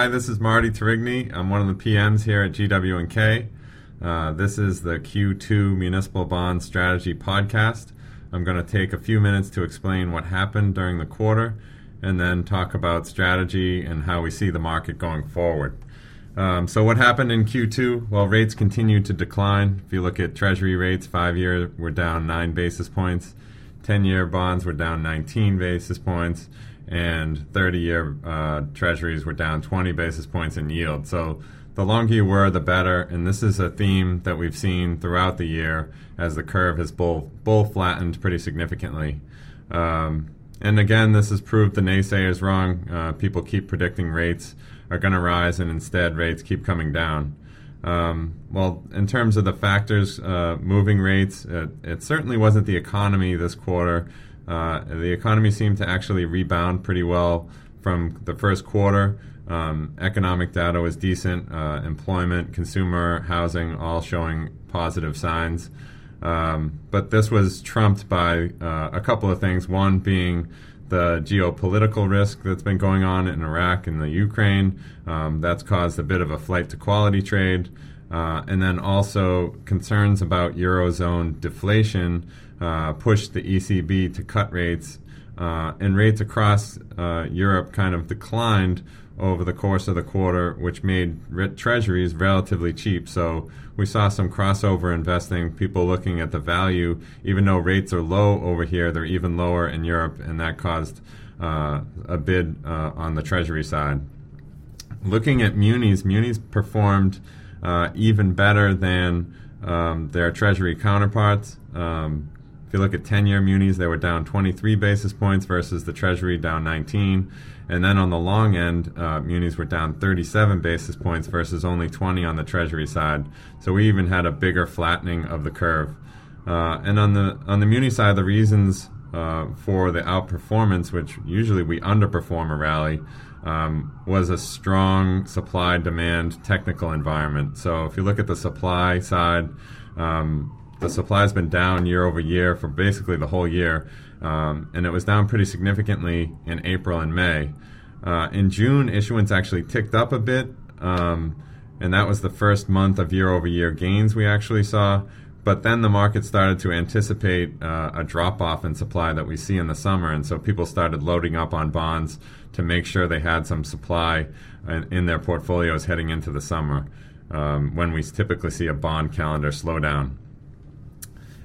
Hi, this is Marty Tourigny. I'm one of the PMs here at GW&K. Uh, this is the Q2 Municipal Bond Strategy Podcast. I'm going to take a few minutes to explain what happened during the quarter and then talk about strategy and how we see the market going forward. Um, so, what happened in Q2? Well, rates continued to decline. If you look at Treasury rates, five year were down nine basis points, 10 year bonds were down 19 basis points, and 30 year uh, treasuries were down 20 basis points in yield. So the longer you were, the better. And this is a theme that we've seen throughout the year as the curve has bull, bull flattened pretty significantly. Um, and again, this has proved the naysayers wrong. Uh, people keep predicting rates are going to rise, and instead, rates keep coming down. Um, well, in terms of the factors uh, moving rates, it, it, certainly wasn't the economy this quarter. Uh, the economy seemed to actually rebound pretty well from the first quarter. Um, economic data was decent, uh, employment, consumer, housing, all showing positive signs. Um, but this was trumped by uh, a couple of things. One being the geopolitical risk that's been going on in Iraq and the Ukraine. Um, that's caused a bit of a flight to quality trade. Uh, and then also concerns about Eurozone deflation uh, pushed the ECB to cut rates, uh, and rates across uh, Europe kind of declined over the course of the quarter, which made treasuries relatively cheap. So we saw some crossover investing, people looking at the value, even though rates are low over here, they're even lower in Europe, and that caused uh, a bid uh, on the treasury side. Looking at munis, munis performed even better than um, their Treasury counterparts. Um, if you look at 10 year munis, they were down 23 basis points versus the Treasury down 19. And then on the long end, uh, munis were down 37 basis points versus only 20 on the Treasury side. So we even had a bigger flattening of the curve. Uh, and on the on the muni side, the reasons uh, for the outperformance, which usually we underperform a rally, um, was a strong supply demand technical environment. So if you look at the supply side, um, the supply has been down year over year for basically the whole year, um, and it was down pretty significantly in April and May. Uh, in June, issuance actually ticked up a bit, um, and that was the first month of year over year gains we actually saw. But then the market started to anticipate uh, a drop off in supply that we see in the summer, and so people started loading up on bonds to make sure they had some supply in, in their portfolios heading into the summer, um, when we typically see a bond calendar slow down.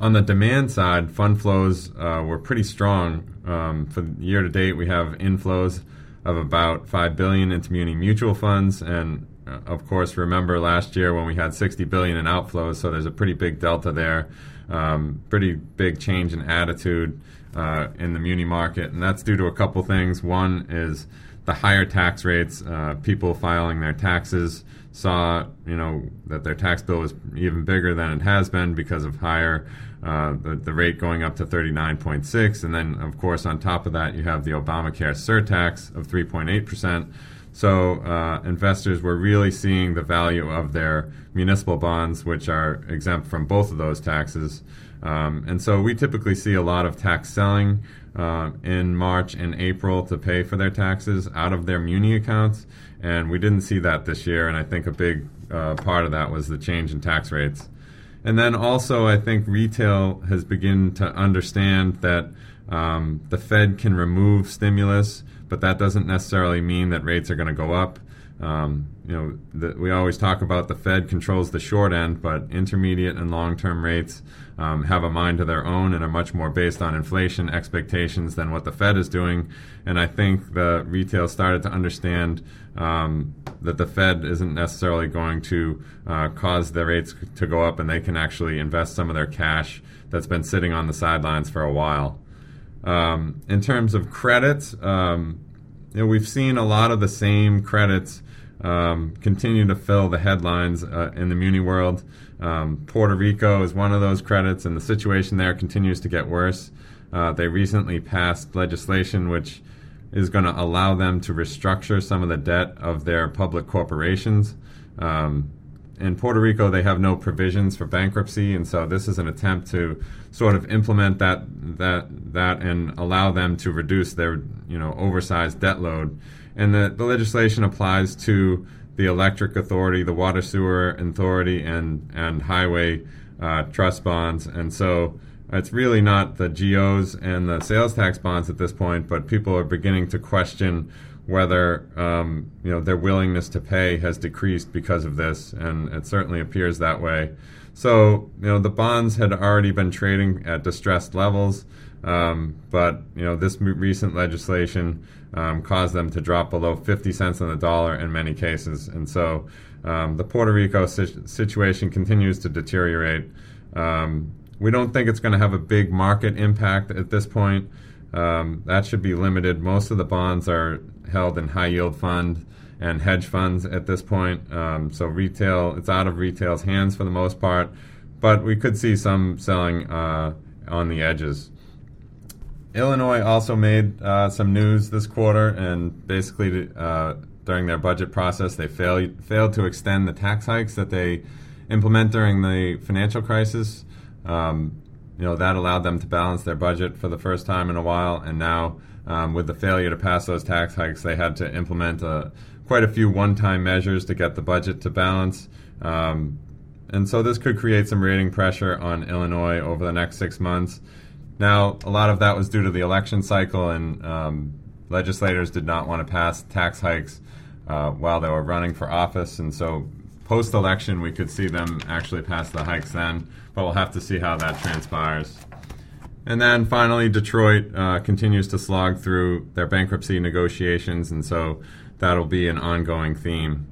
On the demand side, fund flows uh, were pretty strong. Um, for year to date, we have inflows of about five billion into muni mutual funds, and uh, of course, remember last year when we had 60 billion in outflows. So there's a pretty big delta there, um, pretty big change in attitude uh, in the muni market, and that's due to a couple things. One is the higher tax rates. Uh, people filing their taxes saw, you know, that their tax bill was even bigger than it has been because of higher uh, the, the rate going up to 39.6, and then of course on top of that you have the Obamacare surtax of 3.8 percent. So uh, investors were really seeing the value of their municipal bonds, which are exempt from both of those taxes. Um, and so we typically see a lot of tax selling uh, in March and April to pay for their taxes out of their muni accounts. And we didn't see that this year. And I think a big uh, part of that was the change in tax rates. And then also, I think retail has begun to understand that um, the Fed can remove stimulus, but that doesn't necessarily mean that rates are going to go up. Um, you know, the, we always talk about the Fed controls the short end, but intermediate and long-term rates um, have a mind of their own and are much more based on inflation expectations than what the Fed is doing. And I think the retail started to understand um, that the Fed isn't necessarily going to uh, cause their rates to go up, and they can actually invest some of their cash that's been sitting on the sidelines for a while. Um, in terms of credits, um, you know, we've seen a lot of the same credits um, continue to fill the headlines uh, in the Muni world. Um, Puerto Rico is one of those credits, and the situation there continues to get worse. Uh, they recently passed legislation which is going to allow them to restructure some of the debt of their public corporations. Um, in Puerto Rico, they have no provisions for bankruptcy, and so this is an attempt to sort of implement that that that and allow them to reduce their you know oversized debt load. And the, the legislation applies to the electric authority, the water sewer authority, and and highway uh, trust bonds, and so it's really not the GOs and the sales tax bonds at this point, but people are beginning to question whether um, you know their willingness to pay has decreased because of this, and it certainly appears that way. So you know the bonds had already been trading at distressed levels, um, but you know this recent legislation um, caused them to drop below 50 cents on the dollar in many cases, and so um, the Puerto Rico si- situation continues to deteriorate. Um, we don't think it's going to have a big market impact at this point. Um, that should be limited. Most of the bonds are held in high yield funds and hedge funds at this point. Um, so retail, it's out of retail's hands for the most part, but we could see some selling uh, on the edges. Illinois also made uh, some news this quarter, and basically uh, during their budget process, they failed failed to extend the tax hikes that they implement during the financial crisis. Um, you know that allowed them to balance their budget for the first time in a while, and now um, with the failure to pass those tax hikes, they had to implement a, uh, quite a few one-time measures to get the budget to balance. Um, and so this could create some rating pressure on Illinois over the next six months. Now, a lot of that was due to the election cycle, and um, legislators did not want to pass tax hikes uh, while they were running for office, and so post election, we could see them actually pass the hikes then, but we'll have to see how that transpires. And then finally, Detroit uh, continues to slog through their bankruptcy negotiations, and so that'll be an ongoing theme.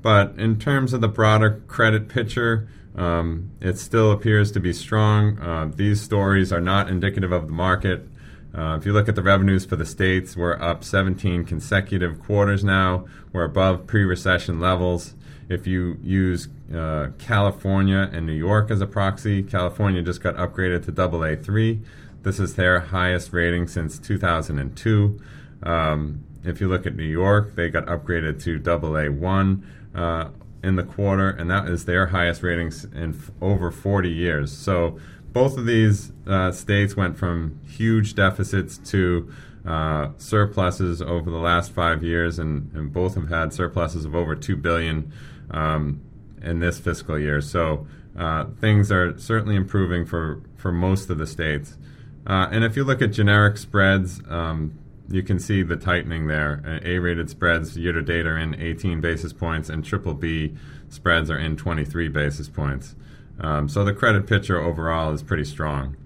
But in terms of the broader credit picture, um, it still appears to be strong. Uh, these stories are not indicative of the market. Uh, if you look at the revenues for the states, we're up 17 consecutive quarters now. We're above pre recession levels. If you use uh, California and New York as a proxy, California just got upgraded to AA3. This is their highest rating since 2002. Um, if you look at New York, they got upgraded to AA1 uh, in the quarter, and that is their highest ratings in f- over 40 years. So both of these uh, states went from huge deficits to uh, surpluses over the last five years, and, and, both have had surpluses of over two billion um, in this fiscal year. So uh, things are certainly improving for, for most of the states. Uh, and if you look at generic spreads, um, you can see the tightening there. Uh, A-rated spreads year to date are in 18 basis points, and triple B spreads are in 23 basis points. Um, so the credit picture overall is pretty strong.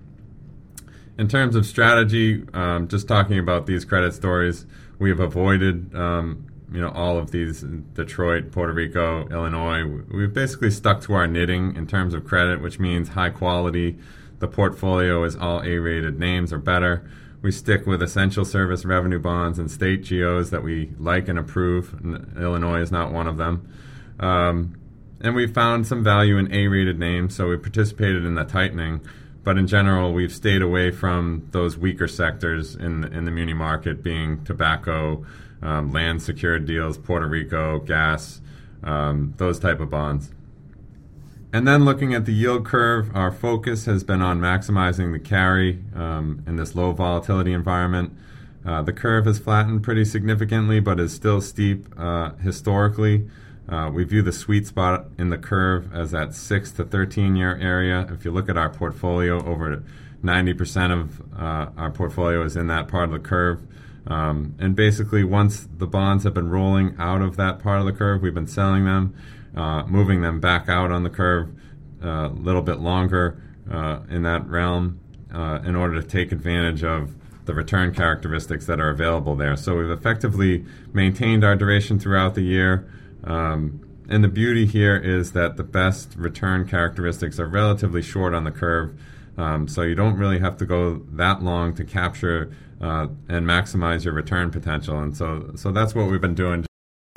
In terms of strategy, um, just talking about these credit stories, we have avoided um, you know all of these Detroit, Puerto Rico, Illinois. We've basically stuck to our knitting in terms of credit, which means high quality. The portfolio is all A-rated names or better. We stick with essential service revenue bonds and state GOs that we like and approve. Illinois is not one of them. Um, and we found some value in A-rated names, so we participated in the tightening. But in general, we've stayed away from those weaker sectors in in the muni market, being tobacco, um, land secured deals, Puerto Rico, gas, um, those type of bonds. And then looking at the yield curve, our focus has been on maximizing the carry um, in this low volatility environment. Uh, the curve has flattened pretty significantly, but is still steep uh, historically. Uh, we view the sweet spot in the curve as that 6 to 13 year area. If you look at our portfolio, over 90% of uh, our portfolio is in that part of the curve. Um, and basically, once the bonds have been rolling out of that part of the curve, we've been selling them, uh, moving them back out on the curve a uh, little bit longer uh, in that realm uh, in order to take advantage of the return characteristics that are available there. So we've effectively maintained our duration throughout the year. Um, and the beauty here is that the best return characteristics are relatively short on the curve. Um, so you don't really have to go that long to capture uh, and maximize your return potential. And so, so that's what we've been doing.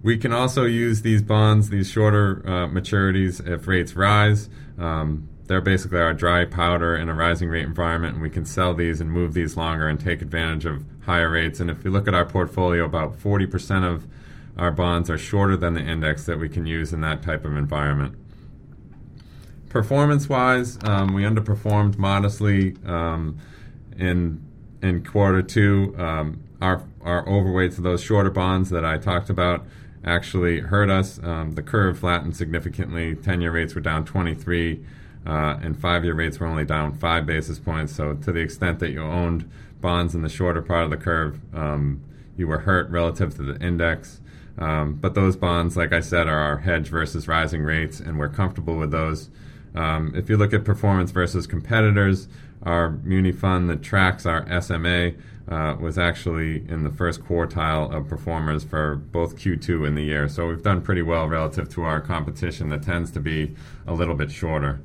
We can also use these bonds, these shorter uh, maturities, if rates rise. Um, they're basically our dry powder in a rising rate environment, and we can sell these and move these longer and take advantage of higher rates. And if you look at our portfolio, about 40% of our bonds are shorter than the index that we can use in that type of environment. Performance wise, um, we underperformed modestly um, in in quarter two. Um, our our overweight to those shorter bonds that I talked about actually hurt us. Um, the curve flattened significantly. Ten-year rates were down 23, uh, and five-year rates were only down five basis points. So to the extent that you owned bonds in the shorter part of the curve, um, you were hurt relative to the index. Um, but those bonds, like I said, are our hedge versus rising rates, and we're comfortable with those. Um, if you look at performance versus competitors, our muni fund that tracks our SMA uh, was actually in the first quartile of performers for both Q2 and the year. So we've done pretty well relative to our competition that tends to be a little bit shorter.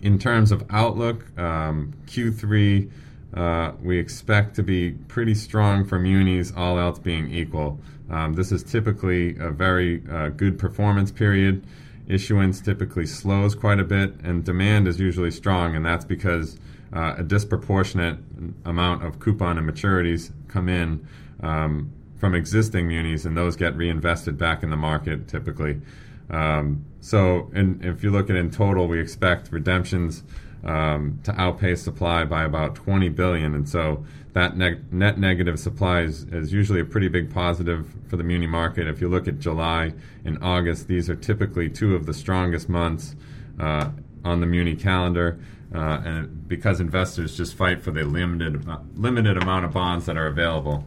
In terms of outlook, um, Q3 uh, we expect to be pretty strong for munis, all else being equal. Um, this is typically a very uh, good performance period. Issuance typically slows quite a bit, and demand is usually strong, and that's because uh, a disproportionate amount of coupon and maturities come in um, from existing munis, and those get reinvested back in the market typically. Um, so, in, if you look at in total, we expect redemptions um, to outpace supply by about 20 billion, and so that neg- net negative supply is, is, usually a pretty big positive for the muni market. If you look at July and August, these are typically two of the strongest months uh, on the muni calendar, uh, and because investors just fight for the limited uh, limited amount of bonds that are available.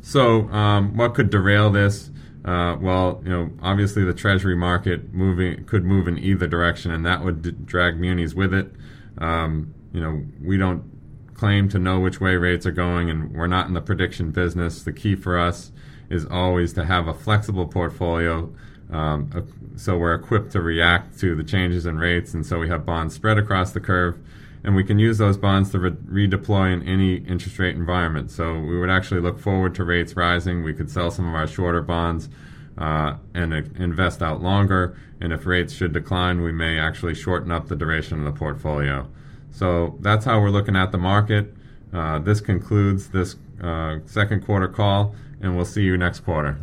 So, um, what could derail this? Uh, well, you know, obviously the Treasury market moving could move in either direction, and that would d- drag munis with it. Um, you know, we don't claim to know which way rates are going, and we're not in the prediction business. The key for us is always to have a flexible portfolio, um, so we're equipped to react to the changes in rates, and so we have bonds spread across the curve and we can use those bonds to re- redeploy in any interest rate environment. So we would actually look forward to rates rising. We could sell some of our shorter bonds uh, and uh, invest out longer. And if rates should decline, we may actually shorten up the duration of the portfolio. So that's how we're looking at the market. Uh, this concludes this uh, second quarter call, and we'll see you next quarter.